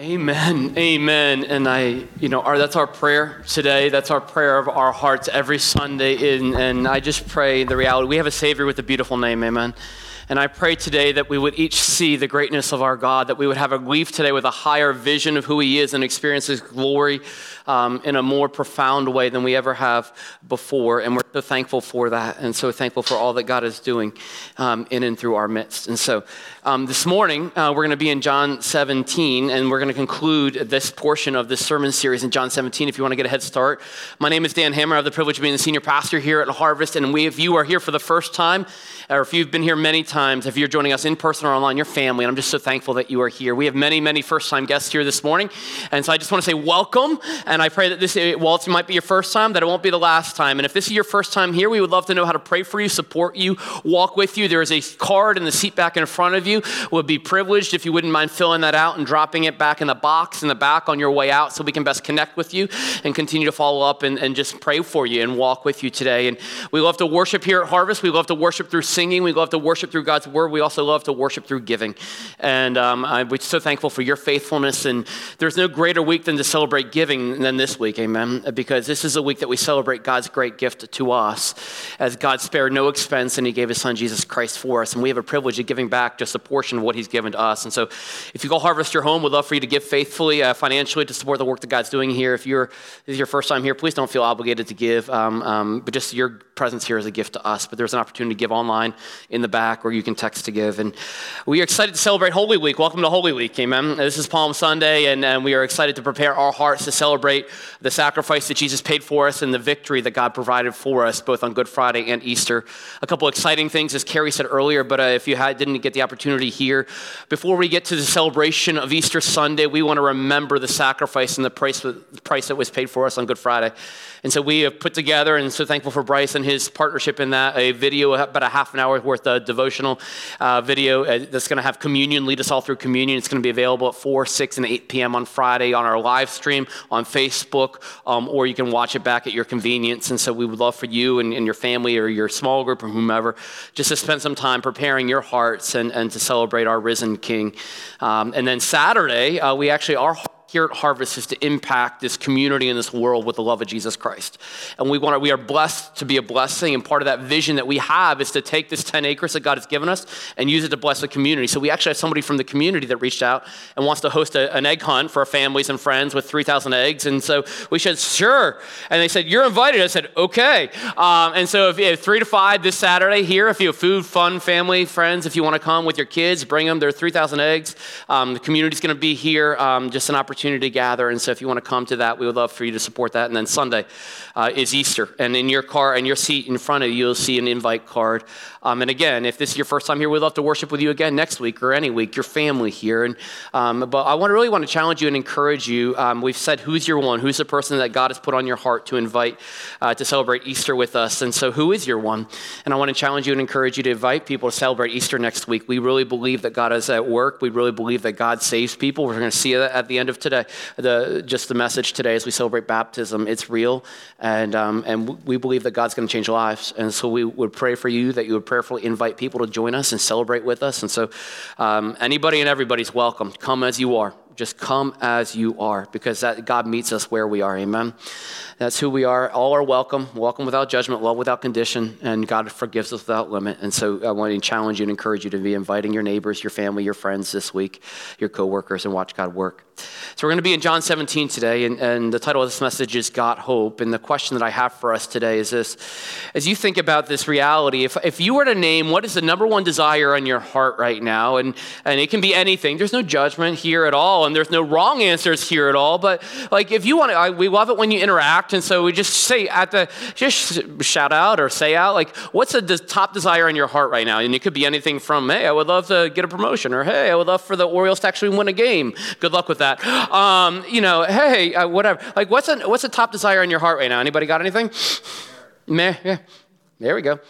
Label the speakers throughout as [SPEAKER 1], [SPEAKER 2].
[SPEAKER 1] Amen. Amen. And I, you know, our, that's our prayer today. That's our prayer of our hearts every Sunday. And, and I just pray the reality. We have a Savior with a beautiful name. Amen. And I pray today that we would each see the greatness of our God, that we would have a leave today with a higher vision of who He is and experience His glory um, in a more profound way than we ever have before. And we're so thankful for that and so thankful for all that God is doing um, in and through our midst. And so um, this morning, uh, we're going to be in John 17, and we're going to conclude this portion of this sermon series in John 17 if you want to get a head start. My name is Dan Hammer. I have the privilege of being the senior pastor here at Harvest. And we, if you are here for the first time, or if you've been here many times, if you're joining us in person or online, your family, and I'm just so thankful that you are here. We have many, many first time guests here this morning. And so I just want to say welcome. And I pray that this, while it might be your first time, that it won't be the last time. And if this is your first time here, we would love to know how to pray for you, support you, walk with you. There is a card in the seat back in front of you. Would be privileged if you wouldn't mind filling that out and dropping it back in the box in the back on your way out so we can best connect with you and continue to follow up and, and just pray for you and walk with you today. And we love to worship here at Harvest. We love to worship through singing. We love to worship through God's word. We also love to worship through giving. And um, I'm so thankful for your faithfulness. And there's no greater week than to celebrate giving than this week. Amen. Because this is a week that we celebrate God's great gift to us as God spared no expense and he gave his son Jesus Christ for us. And we have a privilege of giving back just a portion of what he's given to us. And so if you go harvest your home, we'd love for you to give faithfully, uh, financially to support the work that God's doing here. If you're, this is your first time here, please don't feel obligated to give. Um, um, but just your presence here is a gift to us. But there's an opportunity to give online in the back or you can text to give. And we are excited to celebrate Holy Week. Welcome to Holy Week. Amen. This is Palm Sunday and, and we are excited to prepare our hearts to celebrate the sacrifice that Jesus paid for us and the victory that God provided for us both on Good Friday and Easter. A couple exciting things, as Carrie said earlier, but uh, if you had, didn't get the opportunity here, before we get to the celebration of Easter Sunday, we want to remember the sacrifice and the price, the price that was paid for us on Good Friday. And so we have put together, and so thankful for Bryce and his partnership in that, a video, about a half an hour worth of devotional uh, video uh, that's going to have communion, lead us all through communion. It's going to be available at 4, 6, and 8 p.m. on Friday on our live stream on Facebook, um, or you can watch it back at your convenience. And so we would love for you and, and your family or your small group or whomever just to spend some time preparing your hearts and, and to celebrate our risen King. Um, and then Saturday, uh, we actually are here at Harvest is to impact this community and this world with the love of Jesus Christ. And we want to, we are blessed to be a blessing. And part of that vision that we have is to take this 10 acres that God has given us and use it to bless the community. So we actually have somebody from the community that reached out and wants to host a, an egg hunt for our families and friends with 3,000 eggs. And so we said, sure. And they said, you're invited. I said, okay. Um, and so if you have three to five this Saturday here, if you have food, fun, family, friends, if you want to come with your kids, bring them. There are 3,000 eggs. Um, the community's going to be here. Um, just an opportunity opportunity to gather. And so if you want to come to that, we would love for you to support that. And then Sunday uh, is Easter. And in your car and your seat in front of you, you'll see an invite card. Um, and again, if this is your first time here, we'd love to worship with you again next week or any week, your family here. And, um, but I want really want to challenge you and encourage you. Um, we've said, who's your one? Who's the person that God has put on your heart to invite uh, to celebrate Easter with us? And so who is your one? And I want to challenge you and encourage you to invite people to celebrate Easter next week. We really believe that God is at work. We really believe that God saves people. We're going to see that at the end of today today, the, just the message today as we celebrate baptism. It's real, and, um, and we believe that God's going to change lives. And so we would pray for you that you would prayerfully invite people to join us and celebrate with us. And so um, anybody and everybody's welcome. Come as you are. Just come as you are because that, God meets us where we are. Amen. That's who we are. All are welcome. Welcome without judgment, love without condition, and God forgives us without limit. And so I want to challenge you and encourage you to be inviting your neighbors, your family, your friends this week, your coworkers, and watch God work. So we're going to be in John 17 today, and, and the title of this message is Got Hope. And the question that I have for us today is this as you think about this reality, if, if you were to name what is the number one desire on your heart right now, and, and it can be anything, there's no judgment here at all, and there's no wrong answers here at all. But like if you want to, we love it when you interact, and so we just say at the, just shout out or say out, like, what's the top desire in your heart right now? And it could be anything from, hey, I would love to get a promotion, or hey, I would love for the Orioles to actually win a game. Good luck with that that. Um, you know, hey, uh, whatever. Like, what's a, what's the top desire in your heart right now? Anybody got anything? Meh, yeah. There we go.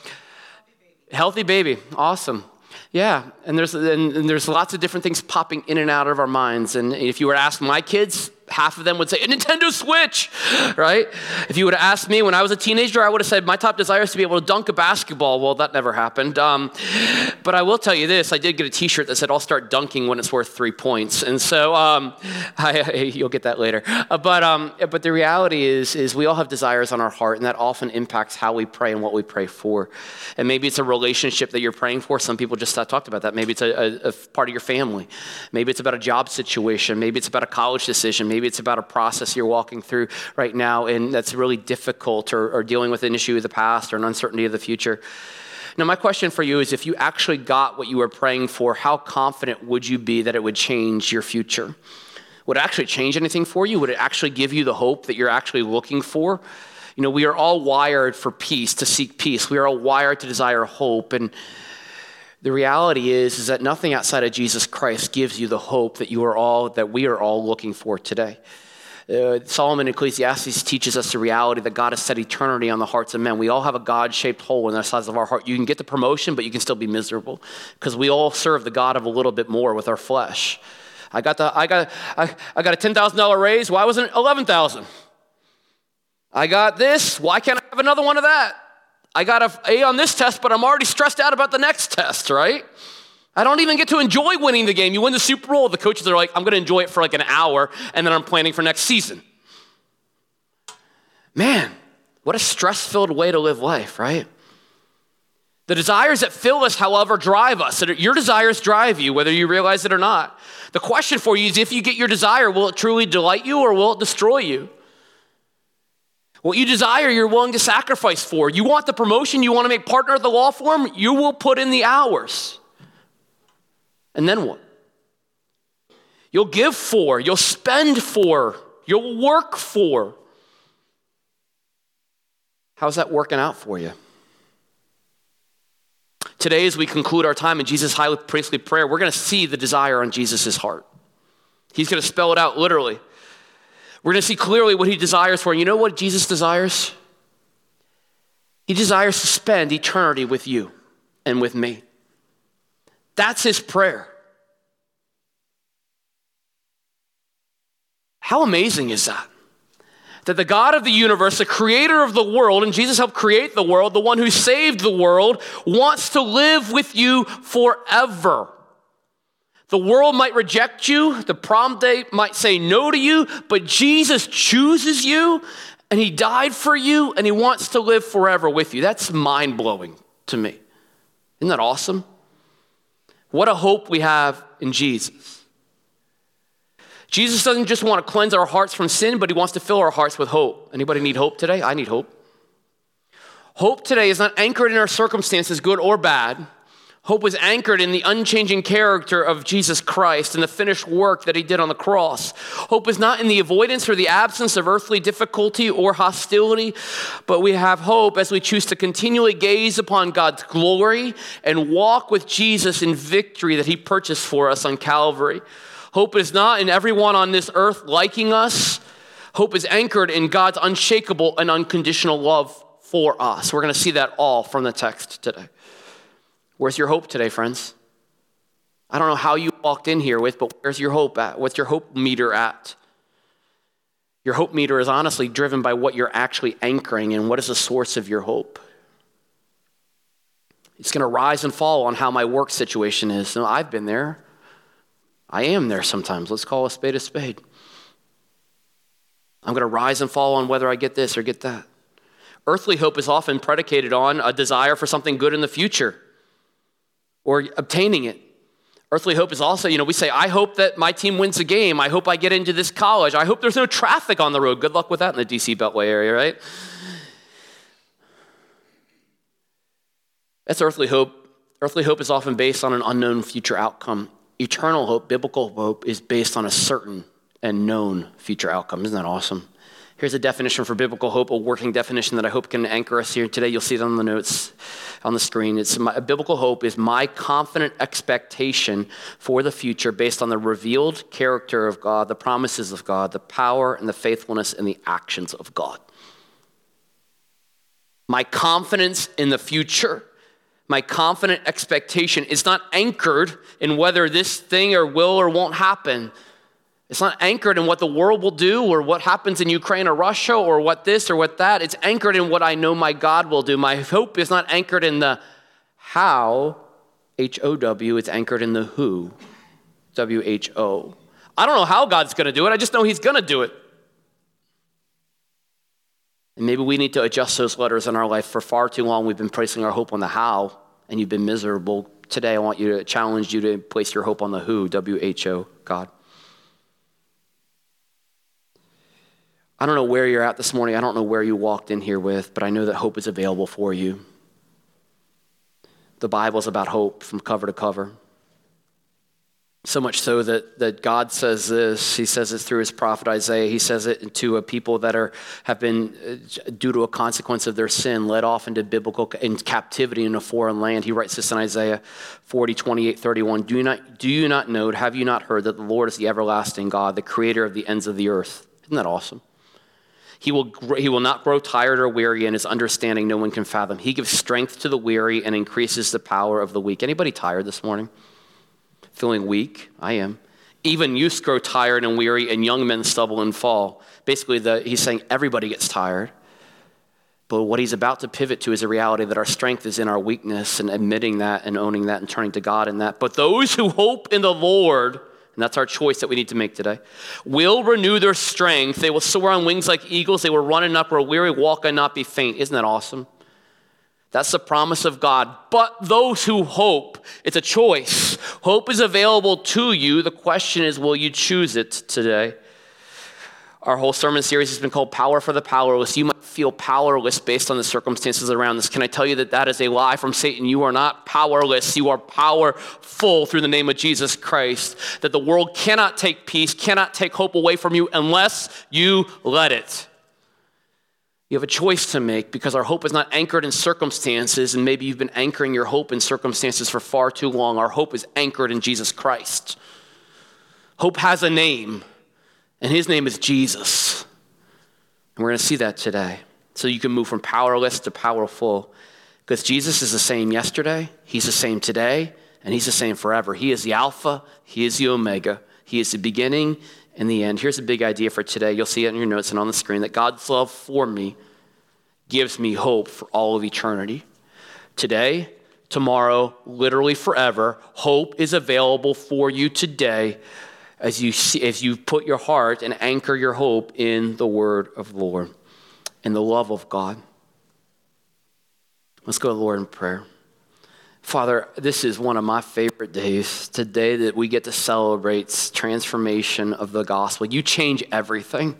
[SPEAKER 1] Healthy baby. Awesome. Yeah, and there's, and, and there's lots of different things popping in and out of our minds. And if you were to ask my kids, half of them would say, Nintendo Switch, right? If you would have asked me when I was a teenager, I would have said, my top desire is to be able to dunk a basketball. Well, that never happened. Um, but I will tell you this I did get a t shirt that said, I'll start dunking when it's worth three points. And so um, I, you'll get that later. Uh, but, um, but the reality is, is we all have desires on our heart, and that often impacts how we pray and what we pray for. And maybe it's a relationship that you're praying for. Some people just talked about that. Maybe it's a, a, a part of your family. Maybe it's about a job situation. Maybe it's about a college decision. Maybe it's about a process you're walking through right now, and that's really difficult, or, or dealing with an issue of the past or an uncertainty of the future. Now, my question for you is if you actually got what you were praying for, how confident would you be that it would change your future? Would it actually change anything for you? Would it actually give you the hope that you're actually looking for? You know, we are all wired for peace, to seek peace. We are all wired to desire hope. And the reality is, is that nothing outside of Jesus Christ gives you the hope that you are all, that we are all looking for today. Uh, Solomon Ecclesiastes teaches us the reality that God has set eternity on the hearts of men. We all have a God shaped hole in the size of our heart. You can get the promotion, but you can still be miserable because we all serve the God of a little bit more with our flesh. I got, the, I got, I, I got a $10,000 raise. Why wasn't it 11000 I got this. Why can't I have another one of that? I got an A on this test, but I'm already stressed out about the next test, right? I don't even get to enjoy winning the game. You win the Super Bowl, the coaches are like, I'm going to enjoy it for like an hour, and then I'm planning for next season. Man, what a stress filled way to live life, right? The desires that fill us, however, drive us. Your desires drive you, whether you realize it or not. The question for you is if you get your desire, will it truly delight you or will it destroy you? What you desire, you're willing to sacrifice for. You want the promotion, you want to make partner of the law firm, you will put in the hours. And then what? You'll give for, you'll spend for, you'll work for. How's that working out for you? Today, as we conclude our time in Jesus' high priestly prayer, we're going to see the desire on Jesus' heart. He's going to spell it out literally. We're going to see clearly what he desires for. And you know what Jesus desires? He desires to spend eternity with you and with me. That's his prayer. How amazing is that? That the God of the universe, the creator of the world, and Jesus helped create the world, the one who saved the world, wants to live with you forever. The world might reject you, the prom date might say no to you, but Jesus chooses you and he died for you and he wants to live forever with you. That's mind blowing to me. Isn't that awesome? What a hope we have in Jesus. Jesus doesn't just want to cleanse our hearts from sin, but he wants to fill our hearts with hope. Anybody need hope today? I need hope. Hope today is not anchored in our circumstances, good or bad. Hope was anchored in the unchanging character of Jesus Christ and the finished work that he did on the cross. Hope is not in the avoidance or the absence of earthly difficulty or hostility, but we have hope as we choose to continually gaze upon God's glory and walk with Jesus in victory that he purchased for us on Calvary. Hope is not in everyone on this earth liking us. Hope is anchored in God's unshakable and unconditional love for us. We're going to see that all from the text today. Where's your hope today, friends? I don't know how you walked in here with, but where's your hope at? What's your hope meter at? Your hope meter is honestly driven by what you're actually anchoring and what is the source of your hope. It's going to rise and fall on how my work situation is. No, I've been there. I am there sometimes. Let's call a spade a spade. I'm going to rise and fall on whether I get this or get that. Earthly hope is often predicated on a desire for something good in the future or obtaining it. Earthly hope is also, you know, we say, I hope that my team wins the game. I hope I get into this college. I hope there's no traffic on the road. Good luck with that in the DC Beltway area, right? That's earthly hope. Earthly hope is often based on an unknown future outcome. Eternal hope, biblical hope, is based on a certain and known future outcome. Isn't that awesome? Here's a definition for biblical hope, a working definition that I hope can anchor us here today. You'll see it on the notes on the screen. It's my, biblical hope is my confident expectation for the future based on the revealed character of God, the promises of God, the power and the faithfulness and the actions of God. My confidence in the future, my confident expectation is not anchored in whether this thing or will or won't happen It's not anchored in what the world will do or what happens in Ukraine or Russia or what this or what that. It's anchored in what I know my God will do. My hope is not anchored in the how, H O W, it's anchored in the who, W H O. I don't know how God's going to do it, I just know He's going to do it. And maybe we need to adjust those letters in our life. For far too long, we've been placing our hope on the how, and you've been miserable. Today, I want you to challenge you to place your hope on the who, W H O, God. I don't know where you're at this morning. I don't know where you walked in here with, but I know that hope is available for you. The Bible's about hope from cover to cover. So much so that, that God says this. He says it through his prophet Isaiah. He says it to a people that are, have been, uh, due to a consequence of their sin, led off into Babylonian captivity in a foreign land. He writes this in Isaiah 40, 28, 31. Do you, not, do you not know, have you not heard that the Lord is the everlasting God, the creator of the ends of the earth? Isn't that awesome? He will, he will not grow tired or weary, and his understanding no one can fathom. He gives strength to the weary and increases the power of the weak. Anybody tired this morning? Feeling weak? I am. Even youths grow tired and weary, and young men stumble and fall. Basically, the, he's saying everybody gets tired. But what he's about to pivot to is a reality that our strength is in our weakness and admitting that and owning that and turning to God in that. But those who hope in the Lord and that's our choice that we need to make today. Will renew their strength. They will soar on wings like eagles. They will run and not grow weary, walk and not be faint. Isn't that awesome? That's the promise of God. But those who hope, it's a choice. Hope is available to you. The question is, will you choose it today? Our whole sermon series has been called Power for the Powerless. You might feel powerless based on the circumstances around this. Can I tell you that that is a lie from Satan? You are not powerless. You are powerful through the name of Jesus Christ. That the world cannot take peace, cannot take hope away from you unless you let it. You have a choice to make because our hope is not anchored in circumstances, and maybe you've been anchoring your hope in circumstances for far too long. Our hope is anchored in Jesus Christ. Hope has a name and his name is Jesus. And we're going to see that today. So you can move from powerless to powerful. Because Jesus is the same yesterday, he's the same today, and he's the same forever. He is the Alpha, he is the Omega, he is the beginning and the end. Here's a big idea for today. You'll see it in your notes and on the screen that God's love for me gives me hope for all of eternity. Today, tomorrow, literally forever, hope is available for you today as you, see, as you put your heart and anchor your hope in the word of the Lord and the love of God. Let's go to the Lord in prayer. Father, this is one of my favorite days, today that we get to celebrate transformation of the gospel. You change everything.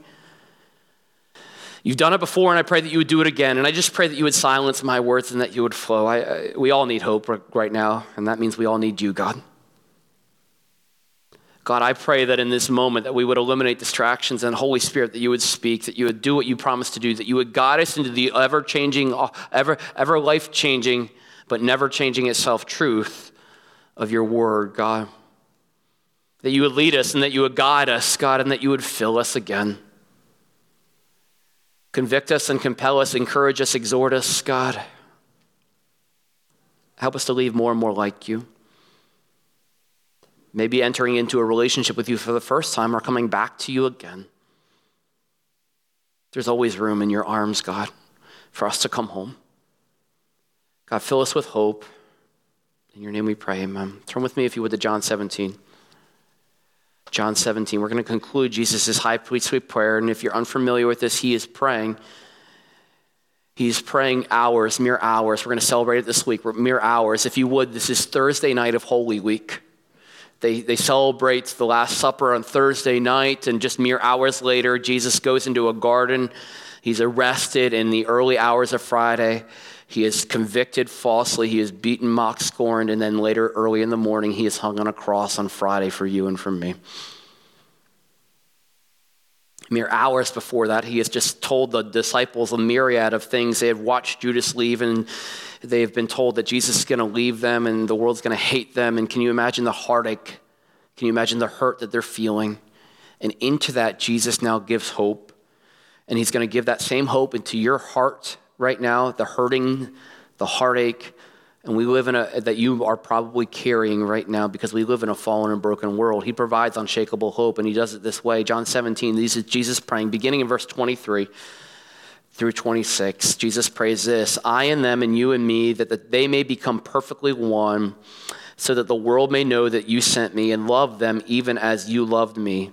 [SPEAKER 1] You've done it before, and I pray that you would do it again. And I just pray that you would silence my words and that you would flow. I, I, we all need hope right now, and that means we all need you, God. God, I pray that in this moment that we would eliminate distractions and Holy Spirit that you would speak, that you would do what you promised to do, that you would guide us into the ever-changing, ever, ever life-changing, but never changing itself truth of your word, God. That you would lead us and that you would guide us, God, and that you would fill us again. Convict us and compel us, encourage us, exhort us, God. Help us to leave more and more like you maybe entering into a relationship with you for the first time or coming back to you again. There's always room in your arms, God, for us to come home. God, fill us with hope. In your name we pray, amen. Turn with me, if you would, to John 17. John 17. We're going to conclude Jesus' high priestly prayer. And if you're unfamiliar with this, he is praying. He's praying hours, mere hours. We're going to celebrate it this week. Mere hours. If you would, this is Thursday night of Holy Week. They, they celebrate the Last Supper on Thursday night, and just mere hours later, Jesus goes into a garden. He's arrested in the early hours of Friday. He is convicted falsely. He is beaten, mocked, scorned, and then later, early in the morning, he is hung on a cross on Friday for you and for me. Mere hours before that, he has just told the disciples a myriad of things. They had watched Judas leave, and they've been told that Jesus is going to leave them and the world's going to hate them. And can you imagine the heartache? Can you imagine the hurt that they're feeling? And into that, Jesus now gives hope. And he's going to give that same hope into your heart right now the hurting, the heartache, and we live in a that you are probably carrying right now because we live in a fallen and broken world. He provides unshakable hope, and he does it this way. John 17, this is Jesus praying, beginning in verse 23 through 26. Jesus prays this I and them, and you and me, that they may become perfectly one, so that the world may know that you sent me and love them even as you loved me.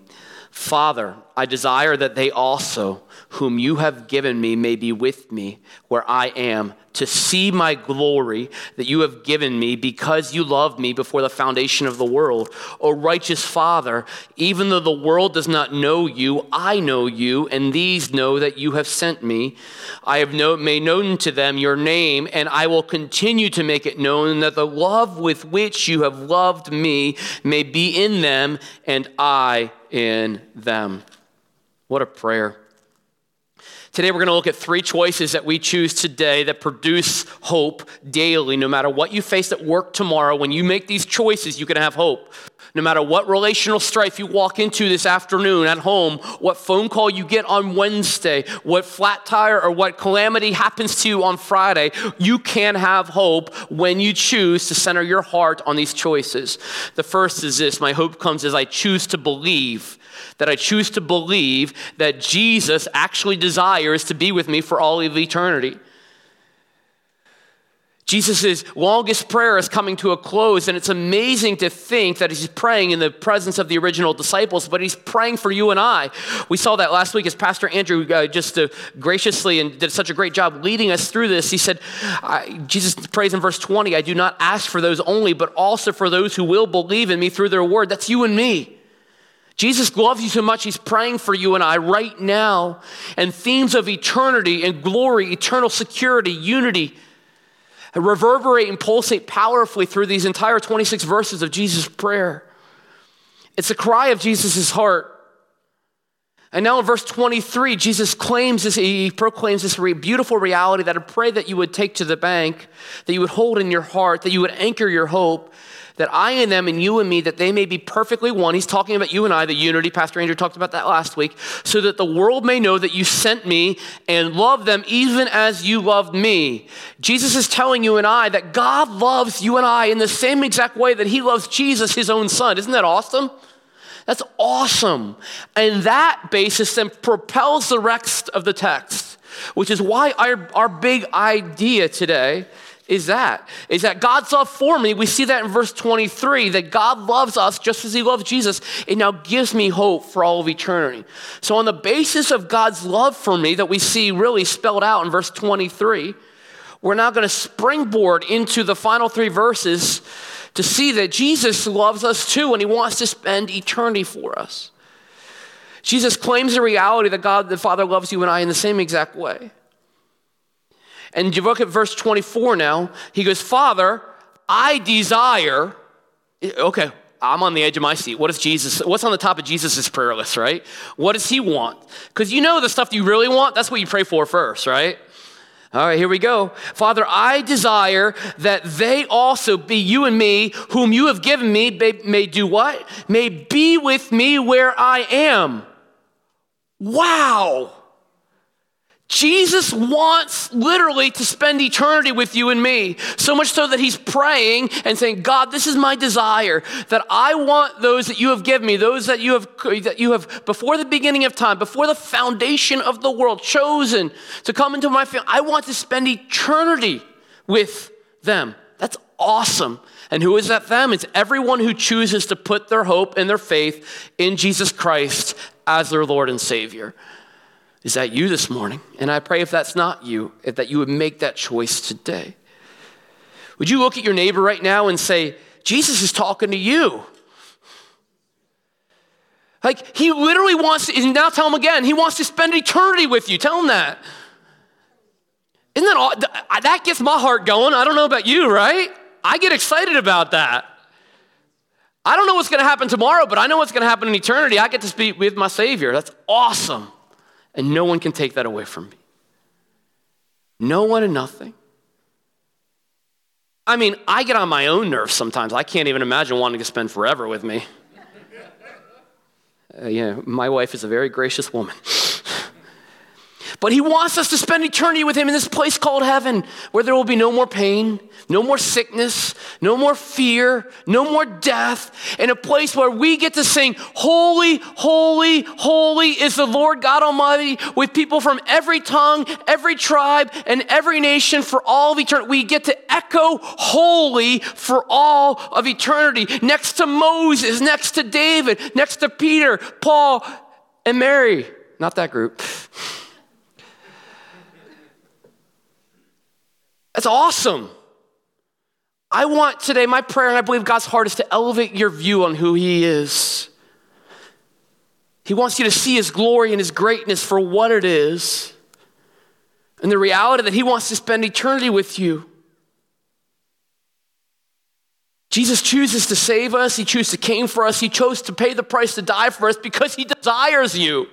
[SPEAKER 1] Father, I desire that they also, whom you have given me, may be with me where I am to see my glory that you have given me because you loved me before the foundation of the world. O righteous Father, even though the world does not know you, I know you, and these know that you have sent me. I have made known to them your name, and I will continue to make it known that the love with which you have loved me may be in them, and I in them. What a prayer. Today, we're going to look at three choices that we choose today that produce hope daily. No matter what you face at work tomorrow, when you make these choices, you can have hope. No matter what relational strife you walk into this afternoon at home, what phone call you get on Wednesday, what flat tire or what calamity happens to you on Friday, you can have hope when you choose to center your heart on these choices. The first is this my hope comes as I choose to believe that I choose to believe that Jesus actually desires to be with me for all of eternity. Jesus' longest prayer is coming to a close, and it's amazing to think that he's praying in the presence of the original disciples, but he's praying for you and I. We saw that last week as Pastor Andrew uh, just uh, graciously and did such a great job leading us through this. He said, Jesus prays in verse 20, I do not ask for those only, but also for those who will believe in me through their word. That's you and me. Jesus loves you so much, he's praying for you and I right now. And themes of eternity and glory, eternal security, unity, reverberate and pulsate powerfully through these entire 26 verses of Jesus' prayer. It's a cry of Jesus' heart. And now in verse 23, Jesus claims this, he proclaims this beautiful reality that I pray that you would take to the bank, that you would hold in your heart, that you would anchor your hope, that I and them and you and me, that they may be perfectly one. He's talking about you and I, the unity. Pastor Andrew talked about that last week. So that the world may know that you sent me and love them even as you loved me. Jesus is telling you and I that God loves you and I in the same exact way that he loves Jesus, his own son. Isn't that awesome? That's awesome. And that basis then propels the rest of the text, which is why our, our big idea today is that is that God's love for me. We see that in verse 23 that God loves us just as he loved Jesus. It now gives me hope for all of eternity. So on the basis of God's love for me that we see really spelled out in verse 23, we're now going to springboard into the final 3 verses to see that Jesus loves us too and he wants to spend eternity for us. Jesus claims the reality that God the Father loves you and I in the same exact way. And you look at verse 24 now. He goes, Father, I desire. Okay, I'm on the edge of my seat. What is Jesus? What's on the top of Jesus' prayer list, right? What does he want? Because you know the stuff you really want, that's what you pray for first, right? All right, here we go. Father, I desire that they also be you and me, whom you have given me, may, may do what? May be with me where I am. Wow. Jesus wants literally to spend eternity with you and me. So much so that he's praying and saying, God, this is my desire that I want those that you have given me, those that you have, that you have before the beginning of time, before the foundation of the world, chosen to come into my family. I want to spend eternity with them. That's awesome. And who is that them? It's everyone who chooses to put their hope and their faith in Jesus Christ as their Lord and Savior. Is that you this morning? And I pray if that's not you, if that you would make that choice today. Would you look at your neighbor right now and say, Jesus is talking to you? Like, he literally wants to, now tell him again, he wants to spend eternity with you. Tell him that. Isn't that all? That gets my heart going. I don't know about you, right? I get excited about that. I don't know what's going to happen tomorrow, but I know what's going to happen in eternity. I get to speak with my Savior. That's awesome. And no one can take that away from me. No one and nothing. I mean, I get on my own nerves sometimes. I can't even imagine wanting to spend forever with me. Uh, yeah, my wife is a very gracious woman. but he wants us to spend eternity with him in this place called heaven, where there will be no more pain, no more sickness, no more fear, no more death, in a place where we get to sing, Holy, holy, holy is the Lord God Almighty, with people from every tongue, every tribe, and every nation for all of eternity. We get to echo holy for all of eternity. Next to Moses, next to David, next to Peter, Paul, and Mary. Not that group. That's awesome. I want today, my prayer, and I believe God's heart is to elevate your view on who He is. He wants you to see His glory and His greatness for what it is, and the reality that He wants to spend eternity with you. Jesus chooses to save us. He chooses to came for us. He chose to pay the price to die for us because he desires you.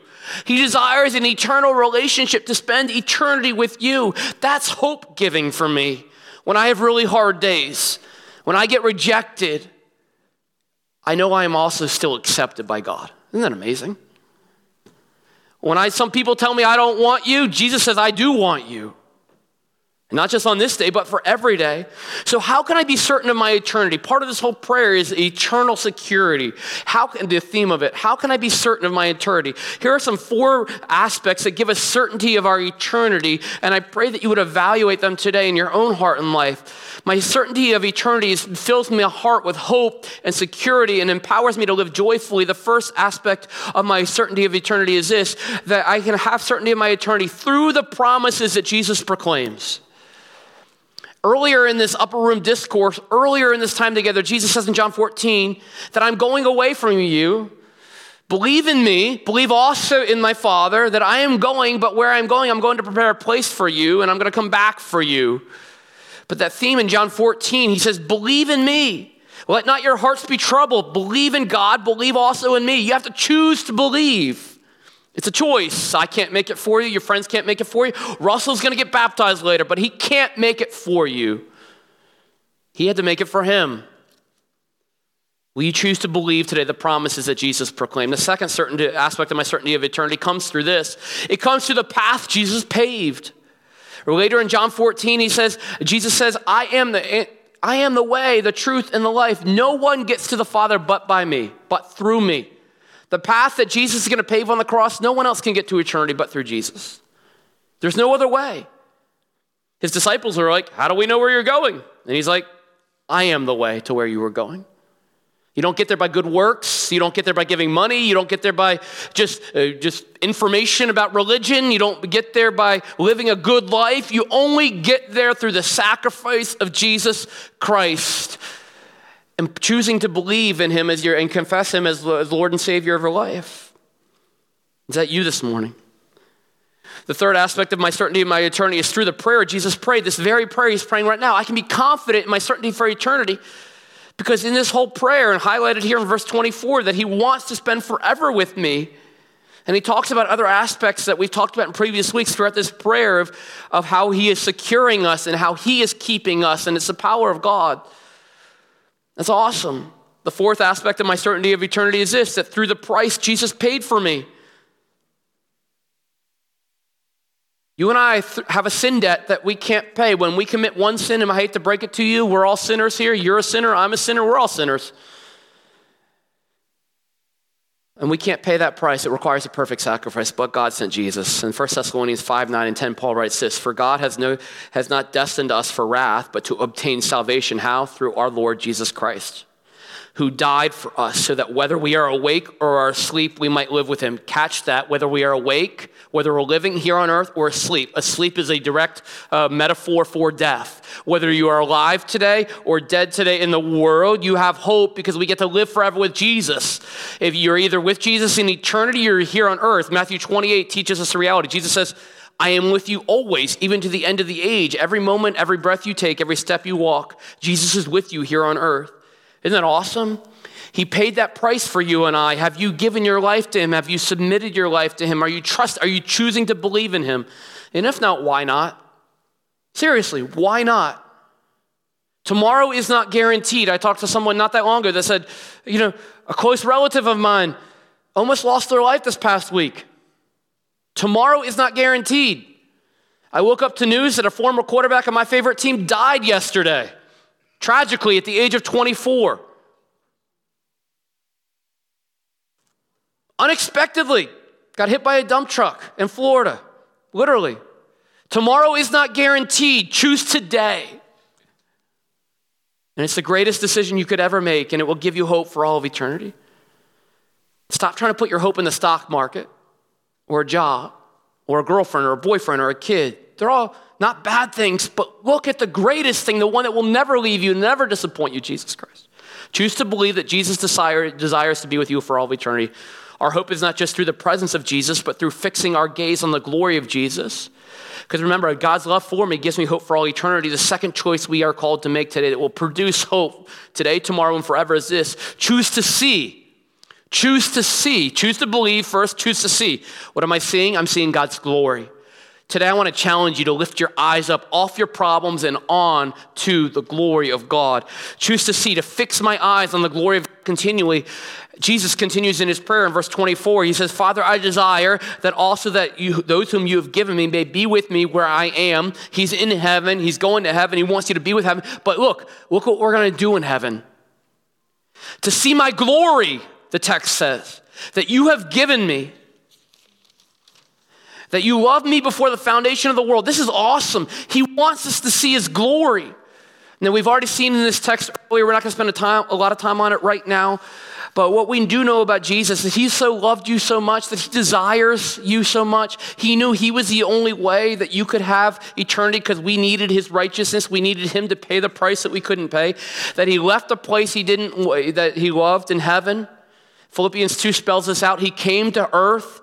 [SPEAKER 1] He desires an eternal relationship to spend eternity with you. That's hope giving for me. When I have really hard days, when I get rejected, I know I am also still accepted by God. Isn't that amazing? When I, some people tell me I don't want you, Jesus says, I do want you. Not just on this day, but for every day. So, how can I be certain of my eternity? Part of this whole prayer is eternal security. How can the theme of it? How can I be certain of my eternity? Here are some four aspects that give us certainty of our eternity, and I pray that you would evaluate them today in your own heart and life. My certainty of eternity fills my heart with hope and security and empowers me to live joyfully. The first aspect of my certainty of eternity is this that I can have certainty of my eternity through the promises that Jesus proclaims. Earlier in this upper room discourse, earlier in this time together, Jesus says in John 14 that I'm going away from you. Believe in me, believe also in my Father, that I am going, but where I'm going, I'm going to prepare a place for you, and I'm going to come back for you. But that theme in John 14, he says, Believe in me. Let not your hearts be troubled. Believe in God, believe also in me. You have to choose to believe. It's a choice. I can't make it for you. Your friends can't make it for you. Russell's going to get baptized later, but he can't make it for you. He had to make it for him. Will you choose to believe today the promises that Jesus proclaimed? The second certainty, aspect of my certainty of eternity comes through this it comes through the path Jesus paved. Later in John 14, he says, Jesus says, I am the. I am the way, the truth, and the life. No one gets to the Father but by me, but through me. The path that Jesus is going to pave on the cross, no one else can get to eternity but through Jesus. There's no other way. His disciples are like, How do we know where you're going? And he's like, I am the way to where you are going. You don't get there by good works. You don't get there by giving money. You don't get there by just, uh, just information about religion. You don't get there by living a good life. You only get there through the sacrifice of Jesus Christ and choosing to believe in him as your and confess him as, as Lord and Savior of your life. Is that you this morning? The third aspect of my certainty of my eternity is through the prayer Jesus prayed, this very prayer he's praying right now. I can be confident in my certainty for eternity because in this whole prayer, and highlighted here in verse 24, that he wants to spend forever with me. And he talks about other aspects that we've talked about in previous weeks throughout this prayer of, of how he is securing us and how he is keeping us, and it's the power of God. That's awesome. The fourth aspect of my certainty of eternity is this that through the price Jesus paid for me, you and I th- have a sin debt that we can't pay. When we commit one sin, and I hate to break it to you, we're all sinners here. You're a sinner, I'm a sinner, we're all sinners. And we can't pay that price. It requires a perfect sacrifice, but God sent Jesus. In 1 Thessalonians 5, 9, and 10, Paul writes this For God has, no, has not destined us for wrath, but to obtain salvation. How? Through our Lord Jesus Christ, who died for us, so that whether we are awake or are asleep, we might live with him. Catch that. Whether we are awake whether we're living here on earth or asleep. Asleep is a direct uh, metaphor for death. Whether you are alive today or dead today in the world, you have hope because we get to live forever with Jesus. If you're either with Jesus in eternity or here on earth, Matthew 28 teaches us the reality. Jesus says, I am with you always, even to the end of the age. Every moment, every breath you take, every step you walk, Jesus is with you here on earth. Isn't that awesome? He paid that price for you and I. Have you given your life to him? Have you submitted your life to him? Are you trust are you choosing to believe in him? And if not, why not? Seriously, why not? Tomorrow is not guaranteed. I talked to someone not that long ago that said, you know, a close relative of mine almost lost their life this past week. Tomorrow is not guaranteed. I woke up to news that a former quarterback of my favorite team died yesterday, tragically at the age of 24. Unexpectedly, got hit by a dump truck in Florida, literally. Tomorrow is not guaranteed. Choose today. And it's the greatest decision you could ever make, and it will give you hope for all of eternity. Stop trying to put your hope in the stock market or a job or a girlfriend or a boyfriend or a kid. They're all not bad things, but look at the greatest thing, the one that will never leave you, never disappoint you, Jesus Christ. Choose to believe that Jesus desire, desires to be with you for all of eternity. Our hope is not just through the presence of Jesus, but through fixing our gaze on the glory of Jesus. Because remember, God's love for me gives me hope for all eternity. The second choice we are called to make today that will produce hope today, tomorrow, and forever is this choose to see. Choose to see. Choose to believe first, choose to see. What am I seeing? I'm seeing God's glory. Today, I want to challenge you to lift your eyes up off your problems and on to the glory of God. Choose to see, to fix my eyes on the glory of God continually. Jesus continues in his prayer in verse 24. He says, Father, I desire that also that you, those whom you have given me may be with me where I am. He's in heaven. He's going to heaven. He wants you to be with heaven. But look, look what we're going to do in heaven. To see my glory, the text says, that you have given me that you loved me before the foundation of the world. This is awesome. He wants us to see his glory. Now, we've already seen in this text earlier, we're not going to spend a, time, a lot of time on it right now. But what we do know about Jesus is he so loved you so much that he desires you so much. He knew he was the only way that you could have eternity because we needed his righteousness. We needed him to pay the price that we couldn't pay. That he left a place he didn't that he loved in heaven. Philippians 2 spells this out. He came to earth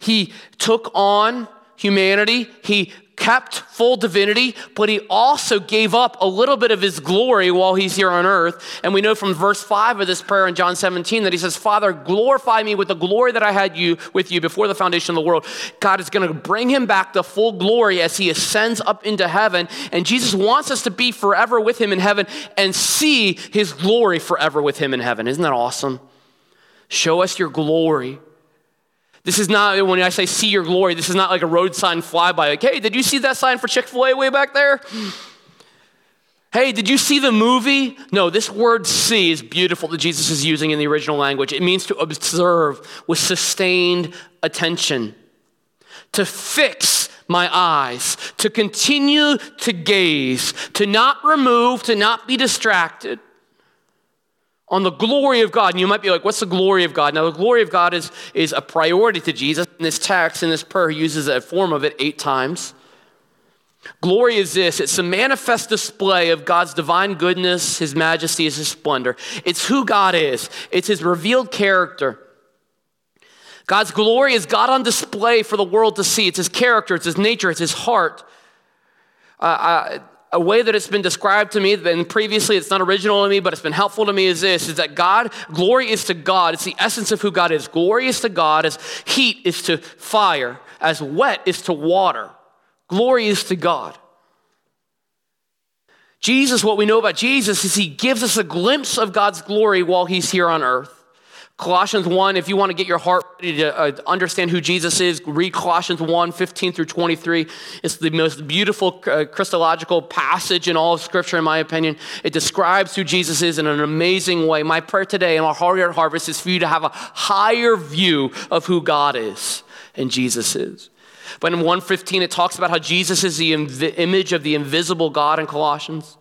[SPEAKER 1] he took on humanity. He kept full divinity, but he also gave up a little bit of his glory while he's here on earth. And we know from verse 5 of this prayer in John 17 that he says, Father, glorify me with the glory that I had you with you before the foundation of the world. God is going to bring him back to full glory as he ascends up into heaven. And Jesus wants us to be forever with him in heaven and see his glory forever with him in heaven. Isn't that awesome? Show us your glory. This is not, when I say see your glory, this is not like a road sign flyby. Like, hey, did you see that sign for Chick fil A way back there? Hey, did you see the movie? No, this word see is beautiful that Jesus is using in the original language. It means to observe with sustained attention, to fix my eyes, to continue to gaze, to not remove, to not be distracted on the glory of God. And you might be like, what's the glory of God? Now, the glory of God is, is a priority to Jesus. In this text, in this prayer, he uses a form of it eight times. Glory is this it's a manifest display of God's divine goodness, his majesty, his splendor. It's who God is, it's his revealed character. God's glory is God on display for the world to see. It's his character, it's his nature, it's his heart. Uh, uh a way that it's been described to me, and previously it's not original to me, but it's been helpful to me, is this is that God, glory is to God. It's the essence of who God is. Glory is to God as heat is to fire, as wet is to water. Glory is to God. Jesus, what we know about Jesus is he gives us a glimpse of God's glory while he's here on earth. Colossians 1, if you want to get your heart ready to uh, understand who Jesus is, read Colossians 1 15 through 23. It's the most beautiful uh, Christological passage in all of Scripture, in my opinion. It describes who Jesus is in an amazing way. My prayer today in our Heart Harvest is for you to have a higher view of who God is and Jesus is. But in 115, it talks about how Jesus is the Im- image of the invisible God in Colossians.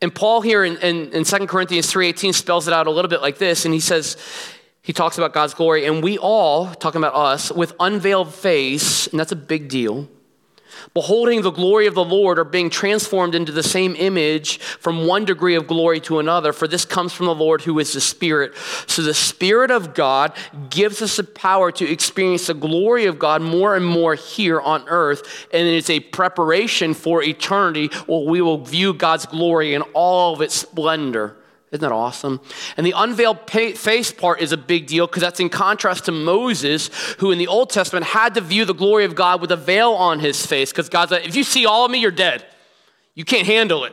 [SPEAKER 1] And Paul here in, in, in 2 Corinthians 3.18 spells it out a little bit like this, and he says, he talks about God's glory, and we all, talking about us, with unveiled face, and that's a big deal, beholding the glory of the Lord, are being transformed into the same image from one degree of glory to another. For this comes from the Lord who is the Spirit. So the Spirit of God gives us the power to experience the glory of God more and more here on earth. And it's a preparation for eternity where we will view God's glory in all of its splendor. Isn't that awesome? And the unveiled face part is a big deal because that's in contrast to Moses, who in the Old Testament had to view the glory of God with a veil on his face because God's like, if you see all of me, you're dead. You can't handle it.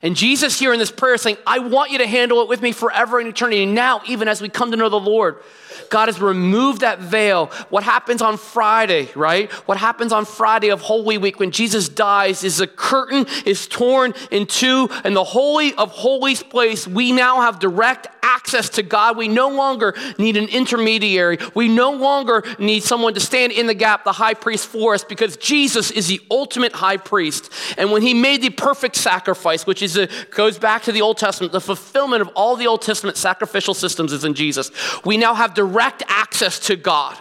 [SPEAKER 1] And Jesus here in this prayer is saying, I want you to handle it with me forever in eternity. Now, even as we come to know the Lord, God has removed that veil. What happens on Friday, right? What happens on Friday of Holy Week when Jesus dies is the curtain is torn in two, and the Holy of Holies place, we now have direct access to God. We no longer need an intermediary. We no longer need someone to stand in the gap, the high priest for us, because Jesus is the ultimate high priest. And when he made the perfect sacrifice, which is a, goes back to the Old Testament, the fulfillment of all the Old Testament sacrificial systems is in Jesus. We now have direct access to God.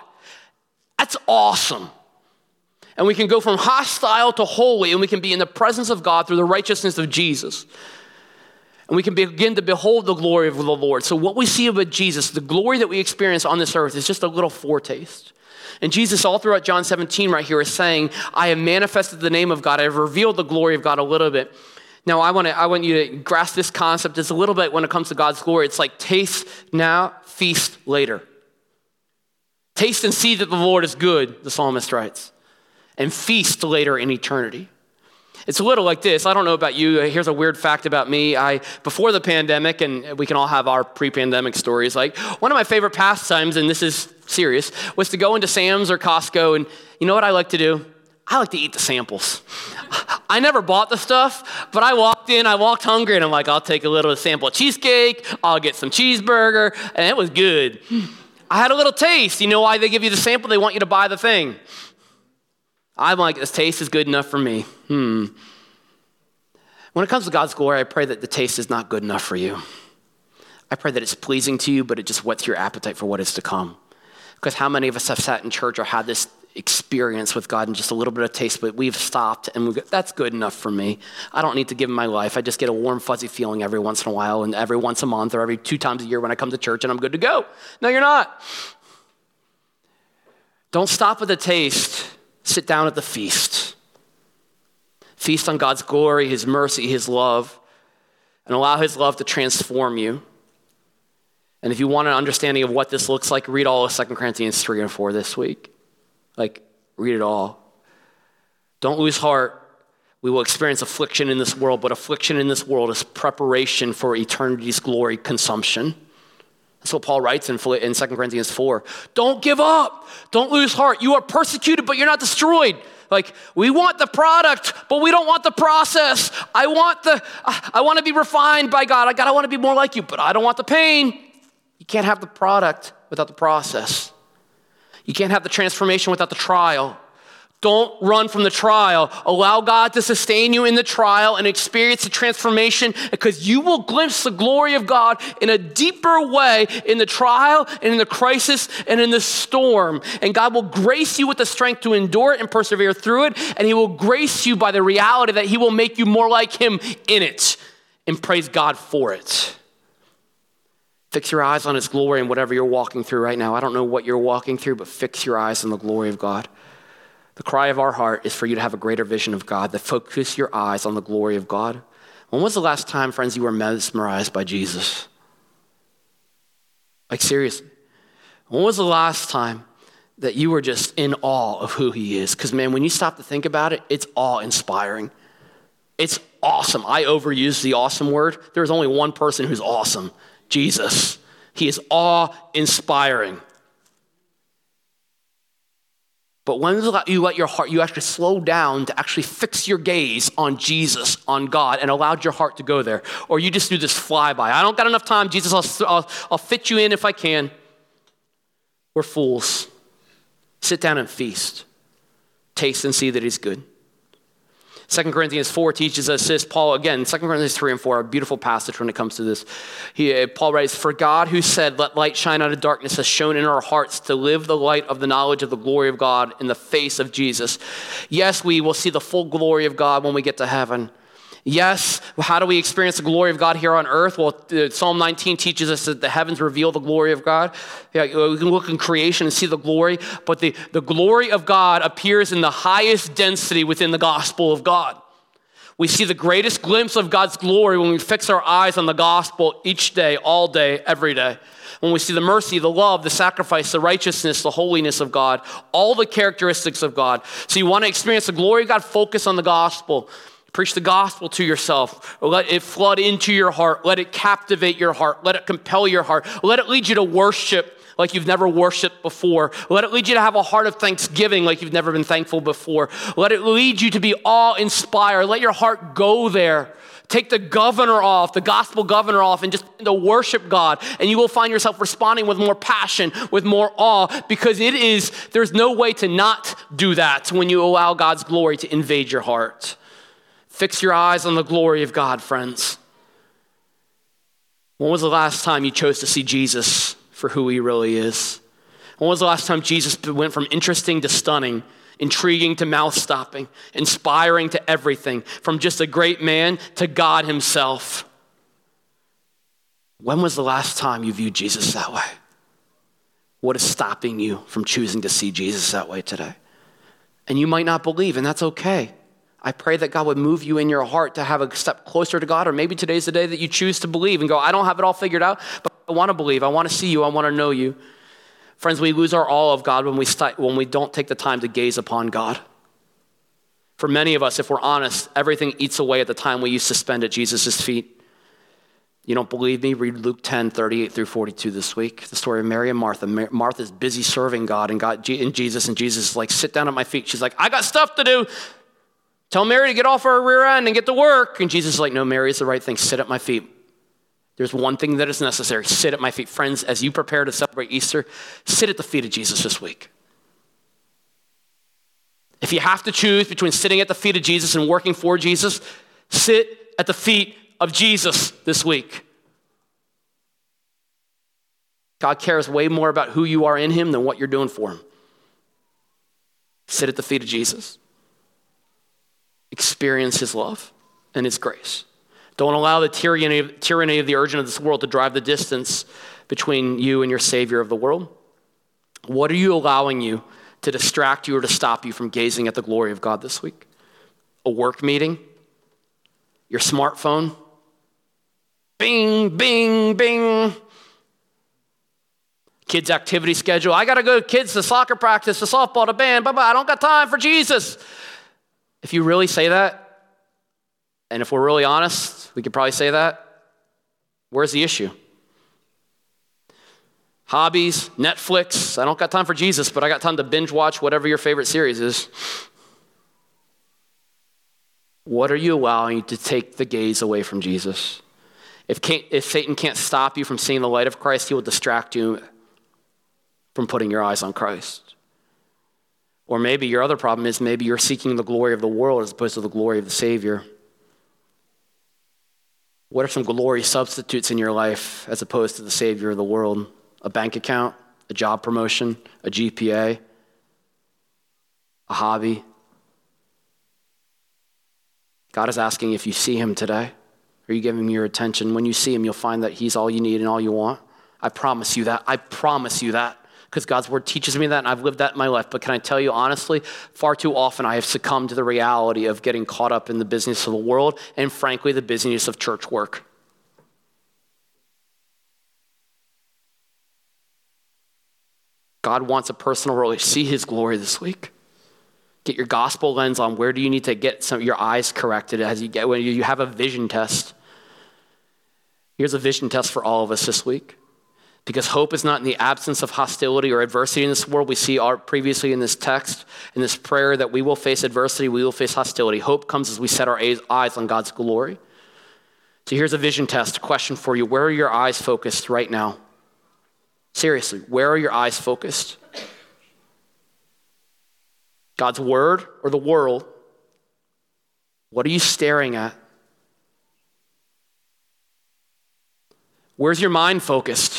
[SPEAKER 1] That's awesome. And we can go from hostile to holy, and we can be in the presence of God through the righteousness of Jesus. And we can begin to behold the glory of the Lord. So, what we see about Jesus, the glory that we experience on this earth, is just a little foretaste. And Jesus, all throughout John 17, right here, is saying, I have manifested the name of God. I have revealed the glory of God a little bit. Now, I want, to, I want you to grasp this concept It's a little bit when it comes to God's glory. It's like taste now, feast later. Taste and see that the Lord is good, the psalmist writes, and feast later in eternity. It's a little like this. I don't know about you. Here's a weird fact about me. I before the pandemic, and we can all have our pre-pandemic stories. Like one of my favorite pastimes, and this is serious, was to go into Sam's or Costco, and you know what I like to do? I like to eat the samples. I never bought the stuff, but I walked in, I walked hungry, and I'm like, I'll take a little sample of cheesecake, I'll get some cheeseburger, and it was good. I had a little taste. You know why they give you the sample? They want you to buy the thing. I'm like, this taste is good enough for me. Hmm. When it comes to God's glory, I pray that the taste is not good enough for you. I pray that it's pleasing to you, but it just whets your appetite for what is to come. Because how many of us have sat in church or had this experience with God and just a little bit of taste, but we've stopped and we that's good enough for me. I don't need to give him my life. I just get a warm, fuzzy feeling every once in a while and every once a month or every two times a year when I come to church and I'm good to go. No, you're not. Don't stop with the taste. Sit down at the feast. Feast on God's glory, His mercy, His love, and allow His love to transform you. And if you want an understanding of what this looks like, read all of 2 Corinthians 3 and 4 this week. Like, read it all. Don't lose heart. We will experience affliction in this world, but affliction in this world is preparation for eternity's glory consumption. That's what Paul writes in, in 2 Corinthians 4. Don't give up. Don't lose heart. You are persecuted, but you're not destroyed. Like, we want the product, but we don't want the process. I want the, I want to be refined by God. I God, I want to be more like you, but I don't want the pain. You can't have the product without the process. You can't have the transformation without the trial. Don't run from the trial. Allow God to sustain you in the trial and experience the transformation because you will glimpse the glory of God in a deeper way in the trial and in the crisis and in the storm. And God will grace you with the strength to endure it and persevere through it. And He will grace you by the reality that He will make you more like Him in it. And praise God for it. Fix your eyes on His glory and whatever you're walking through right now. I don't know what you're walking through, but fix your eyes on the glory of God. The cry of our heart is for you to have a greater vision of God, that focus your eyes on the glory of God. When was the last time, friends, you were mesmerized by Jesus? Like, seriously. When was the last time that you were just in awe of who he is? Because, man, when you stop to think about it, it's awe inspiring. It's awesome. I overuse the awesome word. There's only one person who's awesome Jesus. He is awe inspiring. But when you let your heart, you actually slow down to actually fix your gaze on Jesus, on God, and allowed your heart to go there. Or you just do this flyby. I don't got enough time, Jesus, I'll, I'll, I'll fit you in if I can. We're fools. Sit down and feast. Taste and see that He's good. 2 Corinthians 4 teaches us this. Paul, again, 2 Corinthians 3 and 4, a beautiful passage when it comes to this. He, uh, Paul writes, For God who said, Let light shine out of darkness, has shone in our hearts to live the light of the knowledge of the glory of God in the face of Jesus. Yes, we will see the full glory of God when we get to heaven. Yes, how do we experience the glory of God here on earth? Well, Psalm 19 teaches us that the heavens reveal the glory of God. Yeah, we can look in creation and see the glory, but the, the glory of God appears in the highest density within the gospel of God. We see the greatest glimpse of God's glory when we fix our eyes on the gospel each day, all day, every day. When we see the mercy, the love, the sacrifice, the righteousness, the holiness of God, all the characteristics of God. So you want to experience the glory of God, focus on the gospel. Preach the gospel to yourself. Let it flood into your heart. Let it captivate your heart. Let it compel your heart. Let it lead you to worship. like you've never worshiped before. Let it lead you to have a heart of thanksgiving like you've never been thankful before. Let it lead you to be awe inspired. Let your heart go there. Take the governor off, the gospel governor off, and just to worship God. And you will find yourself responding with more passion, with more awe, because it is, there's no way to not do that when you allow God's glory to invade your heart. Fix your eyes on the glory of God, friends. When was the last time you chose to see Jesus for who he really is? When was the last time Jesus went from interesting to stunning, intriguing to mouth stopping, inspiring to everything, from just a great man to God himself? When was the last time you viewed Jesus that way? What is stopping you from choosing to see Jesus that way today? And you might not believe, and that's okay. I pray that God would move you in your heart to have a step closer to God, or maybe today's the day that you choose to believe and go, I don't have it all figured out, but I want to believe. I want to see you. I want to know you. Friends, we lose our awe of God when we, st- when we don't take the time to gaze upon God. For many of us, if we're honest, everything eats away at the time we used to spend at Jesus' feet. You don't believe me? Read Luke 10, 38 through 42 this week. The story of Mary and Martha. Martha's busy serving God and, God and Jesus, and Jesus is like, sit down at my feet. She's like, I got stuff to do. Tell Mary to get off her rear end and get to work. And Jesus is like, No, Mary, it's the right thing. Sit at my feet. There's one thing that is necessary. Sit at my feet. Friends, as you prepare to celebrate Easter, sit at the feet of Jesus this week. If you have to choose between sitting at the feet of Jesus and working for Jesus, sit at the feet of Jesus this week. God cares way more about who you are in Him than what you're doing for Him. Sit at the feet of Jesus experience his love and his grace. Don't allow the tyranny, tyranny of the urgent of this world to drive the distance between you and your Savior of the world. What are you allowing you to distract you or to stop you from gazing at the glory of God this week? A work meeting? Your smartphone? Bing, bing, bing. Kids' activity schedule. I got to go kids to soccer practice, to softball, to band. Bye. I don't got time for Jesus. If you really say that, and if we're really honest, we could probably say that, where's the issue? Hobbies, Netflix. I don't got time for Jesus, but I got time to binge watch whatever your favorite series is. What are you allowing to take the gaze away from Jesus? If, if Satan can't stop you from seeing the light of Christ, he will distract you from putting your eyes on Christ. Or maybe your other problem is maybe you're seeking the glory of the world as opposed to the glory of the Savior. What are some glory substitutes in your life as opposed to the Savior of the world? A bank account, a job promotion, a GPA, a hobby? God is asking if you see Him today. Are you giving Him your attention? When you see Him, you'll find that He's all you need and all you want. I promise you that. I promise you that because God's word teaches me that and I've lived that in my life. But can I tell you honestly, far too often I have succumbed to the reality of getting caught up in the business of the world and frankly, the business of church work. God wants a personal relationship. See his glory this week. Get your gospel lens on where do you need to get some your eyes corrected as you get when you have a vision test. Here's a vision test for all of us this week. Because hope is not in the absence of hostility or adversity in this world. We see our, previously in this text, in this prayer, that we will face adversity, we will face hostility. Hope comes as we set our eyes on God's glory. So here's a vision test, question for you. Where are your eyes focused right now? Seriously, where are your eyes focused? God's word or the world? What are you staring at? Where's your mind focused?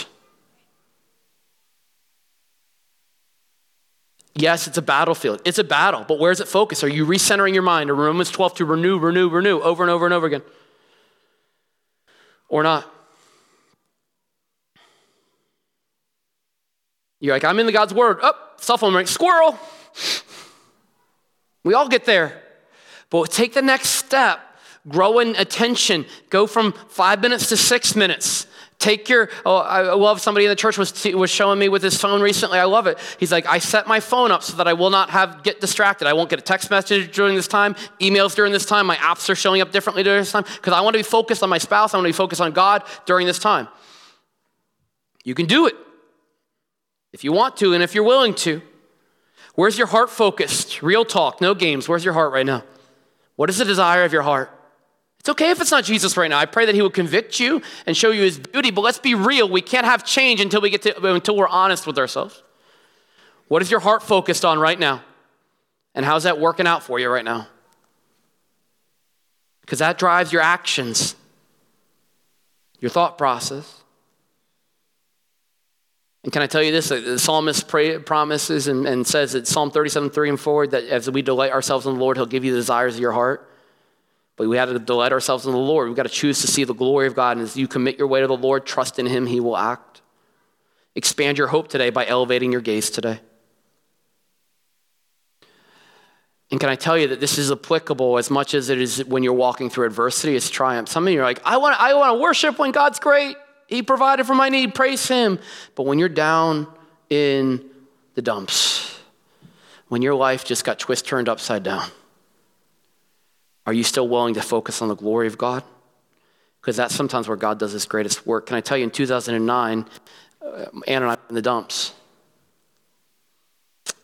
[SPEAKER 1] Yes, it's a battlefield. It's a battle, but where's it focused? Are you recentering your mind? Or Romans 12 to renew, renew, renew over and over and over again? Or not? You're like, I'm in the God's word. Up, oh, cell phone ring, squirrel. We all get there. But take the next step. Grow in attention. Go from five minutes to six minutes. Take your, oh, I love somebody in the church was, was showing me with his phone recently. I love it. He's like, I set my phone up so that I will not have get distracted. I won't get a text message during this time, emails during this time. My apps are showing up differently during this time because I want to be focused on my spouse. I want to be focused on God during this time. You can do it. If you want to and if you're willing to. Where's your heart focused? Real talk, no games. Where's your heart right now? What is the desire of your heart? It's okay if it's not Jesus right now. I pray that He will convict you and show you His beauty, but let's be real. We can't have change until we get to, until we're honest with ourselves. What is your heart focused on right now? And how's that working out for you right now? Because that drives your actions, your thought process. And can I tell you this? The psalmist pray, promises and, and says that Psalm 37, 3 and 4, that as we delight ourselves in the Lord, He'll give you the desires of your heart. But we have to delight ourselves in the Lord. We've got to choose to see the glory of God. And as you commit your way to the Lord, trust in Him, He will act. Expand your hope today by elevating your gaze today. And can I tell you that this is applicable as much as it is when you're walking through adversity, it's triumph. Some of you are like, I want, I want to worship when God's great. He provided for my need. Praise Him. But when you're down in the dumps, when your life just got twist turned upside down, are you still willing to focus on the glory of God? Because that's sometimes where God does His greatest work. Can I tell you, in 2009, uh, Ann and I were in the dumps.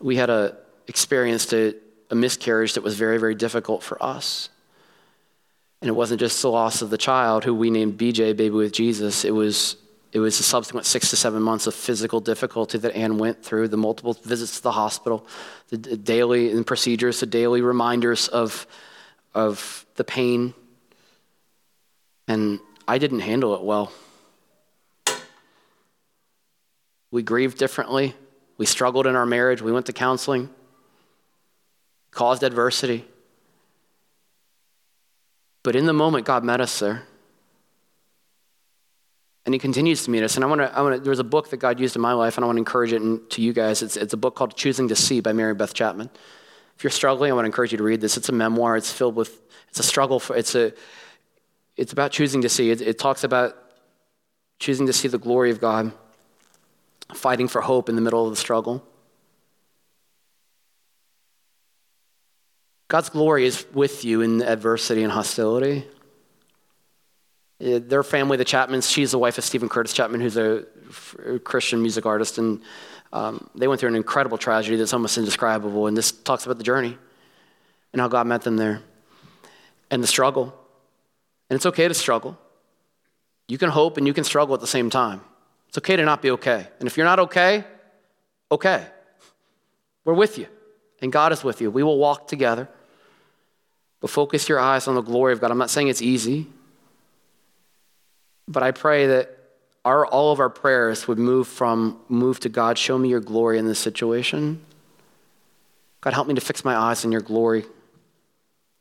[SPEAKER 1] We had a, experienced a, a miscarriage that was very, very difficult for us. And it wasn't just the loss of the child, who we named BJ, Baby with Jesus. It was, it was the subsequent six to seven months of physical difficulty that Anne went through, the multiple visits to the hospital, the daily and procedures, the daily reminders of, of the pain. And I didn't handle it well. We grieved differently. We struggled in our marriage. We went to counseling, caused adversity. But in the moment, God met us there. And he continues to meet us. And I want to, I want there's a book that God used in my life, and I want to encourage it to you guys. It's, it's a book called Choosing to See by Mary Beth Chapman. If you're struggling, I want to encourage you to read this. It's a memoir. It's filled with, it's a struggle. For, it's, a, it's about choosing to see. It, it talks about choosing to see the glory of God, fighting for hope in the middle of the struggle. God's glory is with you in adversity and hostility. Their family, the Chapmans, she's the wife of Steven Curtis Chapman, who's a Christian music artist, and um, they went through an incredible tragedy that's almost indescribable. And this talks about the journey and how God met them there and the struggle. And it's okay to struggle. You can hope and you can struggle at the same time. It's okay to not be okay. And if you're not okay, okay. We're with you, and God is with you. We will walk together. But focus your eyes on the glory of God. I'm not saying it's easy, but I pray that our, all of our prayers would move from move to God, show me your glory in this situation. God, help me to fix my eyes on your glory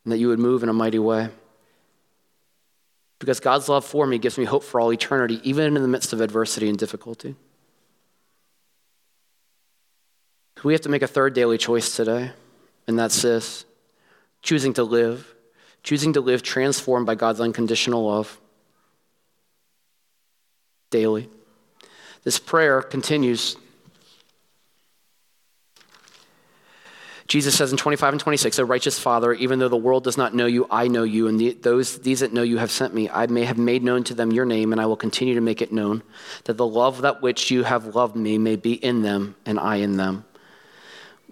[SPEAKER 1] and that you would move in a mighty way. Because God's love for me gives me hope for all eternity, even in the midst of adversity and difficulty. We have to make a third daily choice today, and that's this choosing to live, choosing to live transformed by God's unconditional love daily. This prayer continues. Jesus says in 25 and 26, O righteous Father, even though the world does not know you, I know you, and the, those, these that know you have sent me. I may have made known to them your name, and I will continue to make it known, that the love that which you have loved me may be in them, and I in them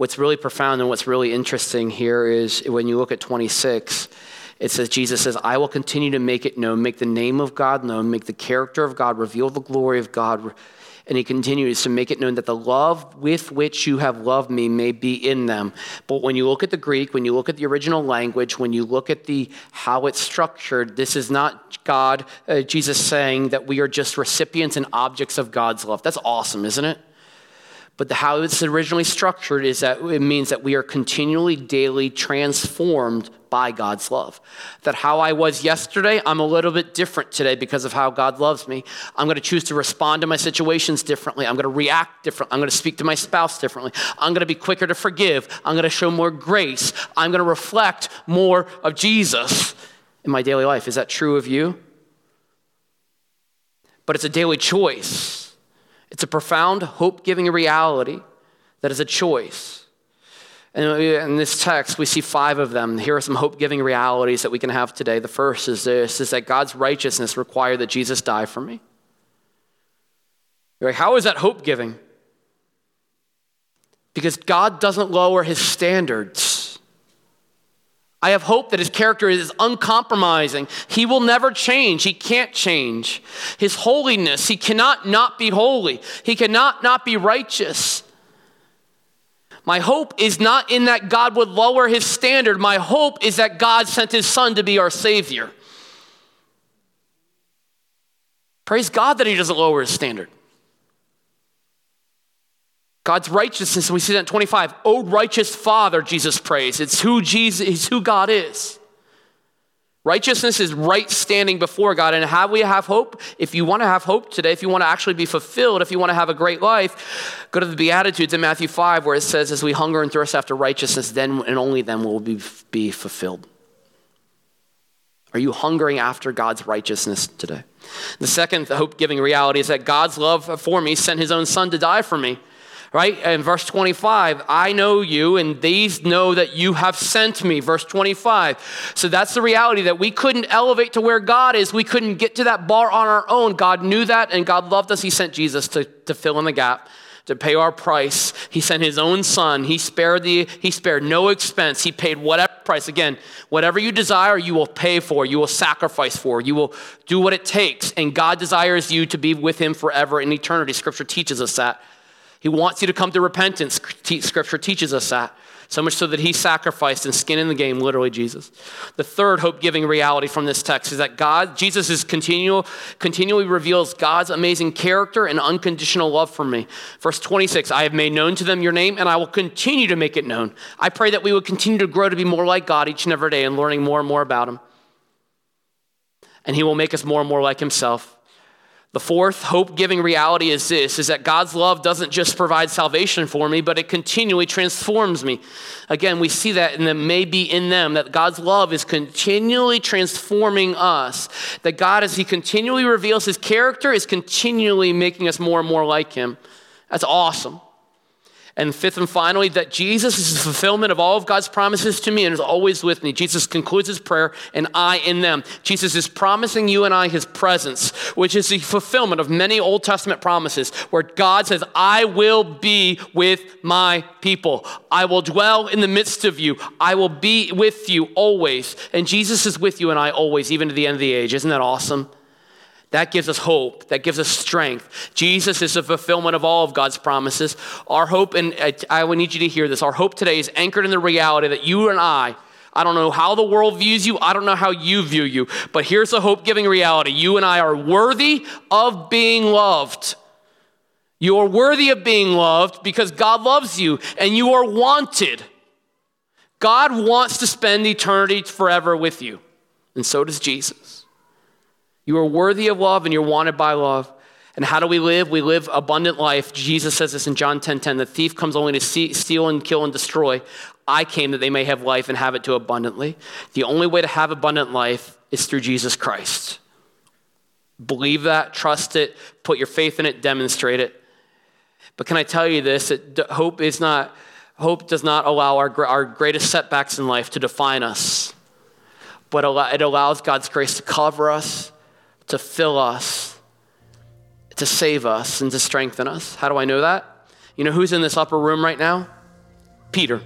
[SPEAKER 1] what's really profound and what's really interesting here is when you look at 26, it says, Jesus says, I will continue to make it known, make the name of God known, make the character of God, reveal the glory of God. And he continues to make it known that the love with which you have loved me may be in them. But when you look at the Greek, when you look at the original language, when you look at the how it's structured, this is not God, uh, Jesus saying that we are just recipients and objects of God's love. That's awesome, isn't it? But the, how it's originally structured is that it means that we are continually, daily transformed by God's love. That how I was yesterday, I'm a little bit different today because of how God loves me. I'm going to choose to respond to my situations differently. I'm going to react differently. I'm going to speak to my spouse differently. I'm going to be quicker to forgive. I'm going to show more grace. I'm going to reflect more of Jesus in my daily life. Is that true of you? But it's a daily choice. It's a profound, hope giving reality that is a choice. And in this text, we see five of them. Here are some hope giving realities that we can have today. The first is this is that God's righteousness required that Jesus die for me. Like, how is that hope giving? because God doesn't lower his standards. I have hope that his character is uncompromising. He will never change. He can't change. His holiness, he cannot not be holy. He cannot not be righteous. My hope is not in that God would lower his standard. My hope is that God sent his son to be our Savior. Praise God that he doesn't lower his standard. God's righteousness, and we see that in 25. Oh, righteous Father, Jesus prays. It's who Jesus, it's who God is. Righteousness is right standing before God. And how we have hope? If you want to have hope today, if you want to actually be fulfilled, if you want to have a great life, go to the Beatitudes in Matthew 5, where it says, As we hunger and thirst after righteousness, then and only then will we be fulfilled. Are you hungering after God's righteousness today? The second hope giving reality is that God's love for me sent his own son to die for me right? In verse 25, I know you, and these know that you have sent me. Verse 25. So that's the reality that we couldn't elevate to where God is. We couldn't get to that bar on our own. God knew that, and God loved us. He sent Jesus to, to fill in the gap. To pay our price, he sent his own son. He spared the he spared no expense. He paid whatever price. Again, whatever you desire, you will pay for. You will sacrifice for. You will do what it takes. And God desires you to be with him forever in eternity. Scripture teaches us that. He wants you to come to repentance. Scripture teaches us that. So much so that he sacrificed and skin in the game, literally, Jesus. The third hope giving reality from this text is that God, Jesus is continual, continually reveals God's amazing character and unconditional love for me. Verse 26 I have made known to them your name, and I will continue to make it known. I pray that we would continue to grow to be more like God each and every day and learning more and more about him. And he will make us more and more like himself. The fourth hope giving reality is this is that God's love doesn't just provide salvation for me, but it continually transforms me. Again, we see that in the maybe in them, that God's love is continually transforming us. That God, as He continually reveals His character, is continually making us more and more like Him. That's awesome. And fifth and finally, that Jesus is the fulfillment of all of God's promises to me and is always with me. Jesus concludes his prayer, and I in them. Jesus is promising you and I his presence, which is the fulfillment of many Old Testament promises, where God says, I will be with my people. I will dwell in the midst of you. I will be with you always. And Jesus is with you and I always, even to the end of the age. Isn't that awesome? That gives us hope. That gives us strength. Jesus is the fulfillment of all of God's promises. Our hope, and I would need you to hear this, our hope today is anchored in the reality that you and I, I don't know how the world views you, I don't know how you view you, but here's the hope giving reality. You and I are worthy of being loved. You are worthy of being loved because God loves you and you are wanted. God wants to spend eternity forever with you, and so does Jesus. You are worthy of love and you're wanted by love. And how do we live? We live abundant life. Jesus says this in John 10:10. 10, 10, the thief comes only to see, steal and kill and destroy. I came that they may have life and have it to abundantly. The only way to have abundant life is through Jesus Christ. Believe that, trust it, put your faith in it, demonstrate it. But can I tell you this? Hope is not hope does not allow our, our greatest setbacks in life to define us, but it allows God's grace to cover us to fill us, to save us, and to strengthen us. How do I know that? You know who's in this upper room right now? Peter.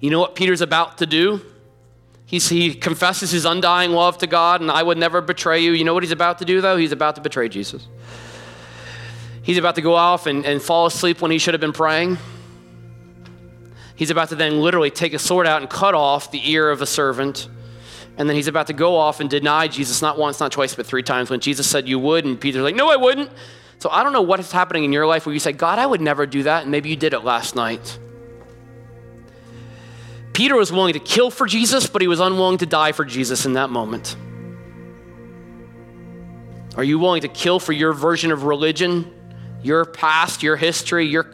[SPEAKER 1] You know what Peter's about to do? He's, he confesses his undying love to God, and I would never betray you. You know what he's about to do, though? He's about to betray Jesus. He's about to go off and, and fall asleep when he should have been praying. He's about to then literally take a sword out and cut off the ear of a servant and then he's about to go off and deny Jesus not once, not twice, but three times when Jesus said you would. And Peter's like, no, I wouldn't. So I don't know what is happening in your life where you say, God, I would never do that. And maybe you did it last night. Peter was willing to kill for Jesus, but he was unwilling to die for Jesus in that moment. Are you willing to kill for your version of religion, your past, your history, your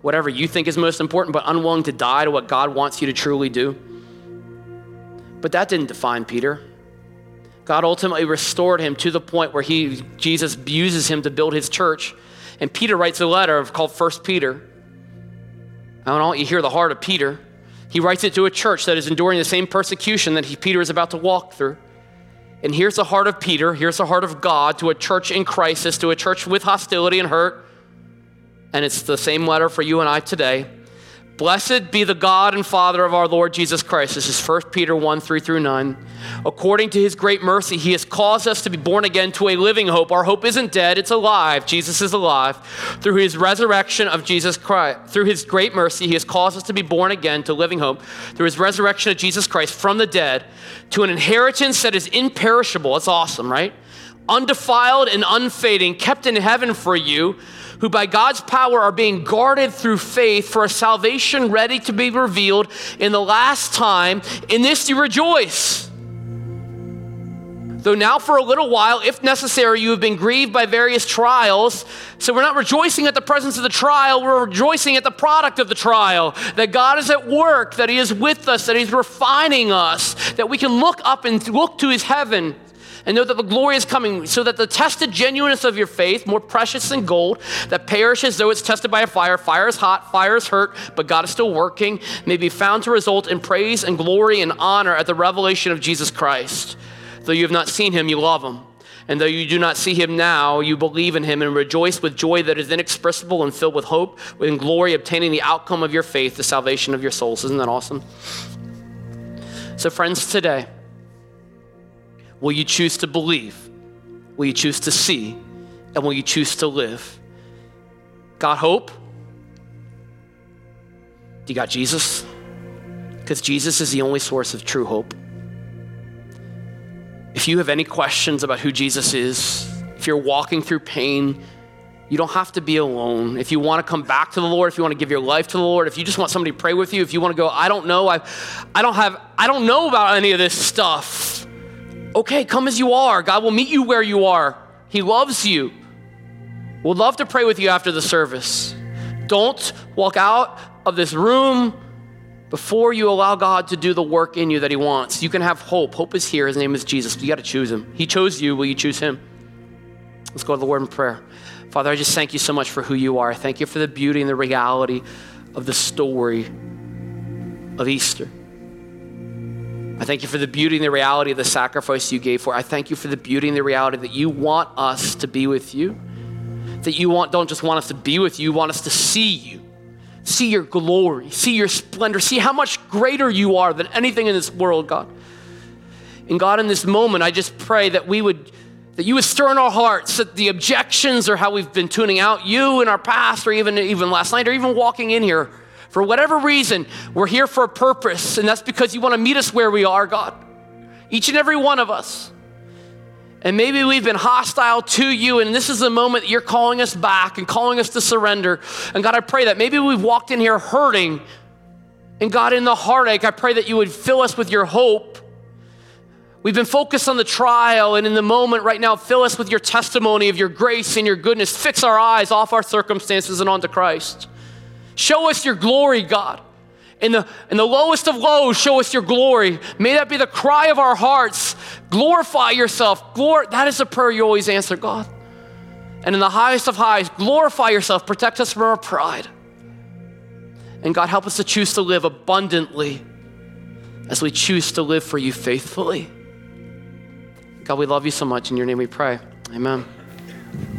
[SPEAKER 1] whatever you think is most important, but unwilling to die to what God wants you to truly do? But that didn't define Peter. God ultimately restored him to the point where he, Jesus uses him to build his church. And Peter writes a letter called First Peter. I don't want you to hear the heart of Peter. He writes it to a church that is enduring the same persecution that he, Peter is about to walk through. And here's the heart of Peter. Here's the heart of God to a church in crisis, to a church with hostility and hurt. and it's the same letter for you and I today. Blessed be the God and Father of our Lord Jesus Christ. This is 1 Peter 1 3 through 9. According to his great mercy, he has caused us to be born again to a living hope. Our hope isn't dead, it's alive. Jesus is alive. Through his resurrection of Jesus Christ, through his great mercy, he has caused us to be born again to living hope. Through his resurrection of Jesus Christ from the dead to an inheritance that is imperishable. That's awesome, right? Undefiled and unfading, kept in heaven for you who by God's power are being guarded through faith for a salvation ready to be revealed in the last time. In this you rejoice. Though now, for a little while, if necessary, you have been grieved by various trials. So we're not rejoicing at the presence of the trial, we're rejoicing at the product of the trial. That God is at work, that He is with us, that He's refining us, that we can look up and look to His heaven and know that the glory is coming, so that the tested genuineness of your faith, more precious than gold, that perishes though it's tested by a fire, fire is hot, fire is hurt, but God is still working, may be found to result in praise and glory and honor at the revelation of Jesus Christ. Though you have not seen him, you love him. And though you do not see him now, you believe in him and rejoice with joy that is inexpressible and filled with hope, with glory, obtaining the outcome of your faith, the salvation of your souls. Isn't that awesome? So, friends, today, Will you choose to believe? Will you choose to see? And will you choose to live? Got hope? Do you got Jesus? Because Jesus is the only source of true hope. If you have any questions about who Jesus is, if you're walking through pain, you don't have to be alone. If you want to come back to the Lord, if you want to give your life to the Lord, if you just want somebody to pray with you, if you want to go, I don't know, I, I don't have, I don't know about any of this stuff okay, come as you are. God will meet you where you are. He loves you. We'd love to pray with you after the service. Don't walk out of this room before you allow God to do the work in you that He wants. You can have hope. Hope is here. His name is Jesus. You got to choose Him. He chose you. Will you choose Him? Let's go to the Lord in prayer. Father, I just thank you so much for who you are. Thank you for the beauty and the reality of the story of Easter. I thank you for the beauty and the reality of the sacrifice you gave for. I thank you for the beauty and the reality that you want us to be with you. That you want, don't just want us to be with you, you want us to see you. See your glory, see your splendor, see how much greater you are than anything in this world, God. And God, in this moment, I just pray that we would that you would stir in our hearts that the objections or how we've been tuning out you in our past or even even last night or even walking in here for whatever reason, we're here for a purpose, and that's because you want to meet us where we are, God. Each and every one of us. And maybe we've been hostile to you, and this is the moment that you're calling us back and calling us to surrender. And God, I pray that maybe we've walked in here hurting. And God, in the heartache, I pray that you would fill us with your hope. We've been focused on the trial, and in the moment right now, fill us with your testimony of your grace and your goodness. Fix our eyes off our circumstances and onto Christ. Show us your glory, God. In the, in the lowest of lows, show us your glory. May that be the cry of our hearts. Glorify yourself. Glor- that is a prayer you always answer, God. And in the highest of highs, glorify yourself. Protect us from our pride. And God, help us to choose to live abundantly as we choose to live for you faithfully. God, we love you so much. In your name we pray. Amen.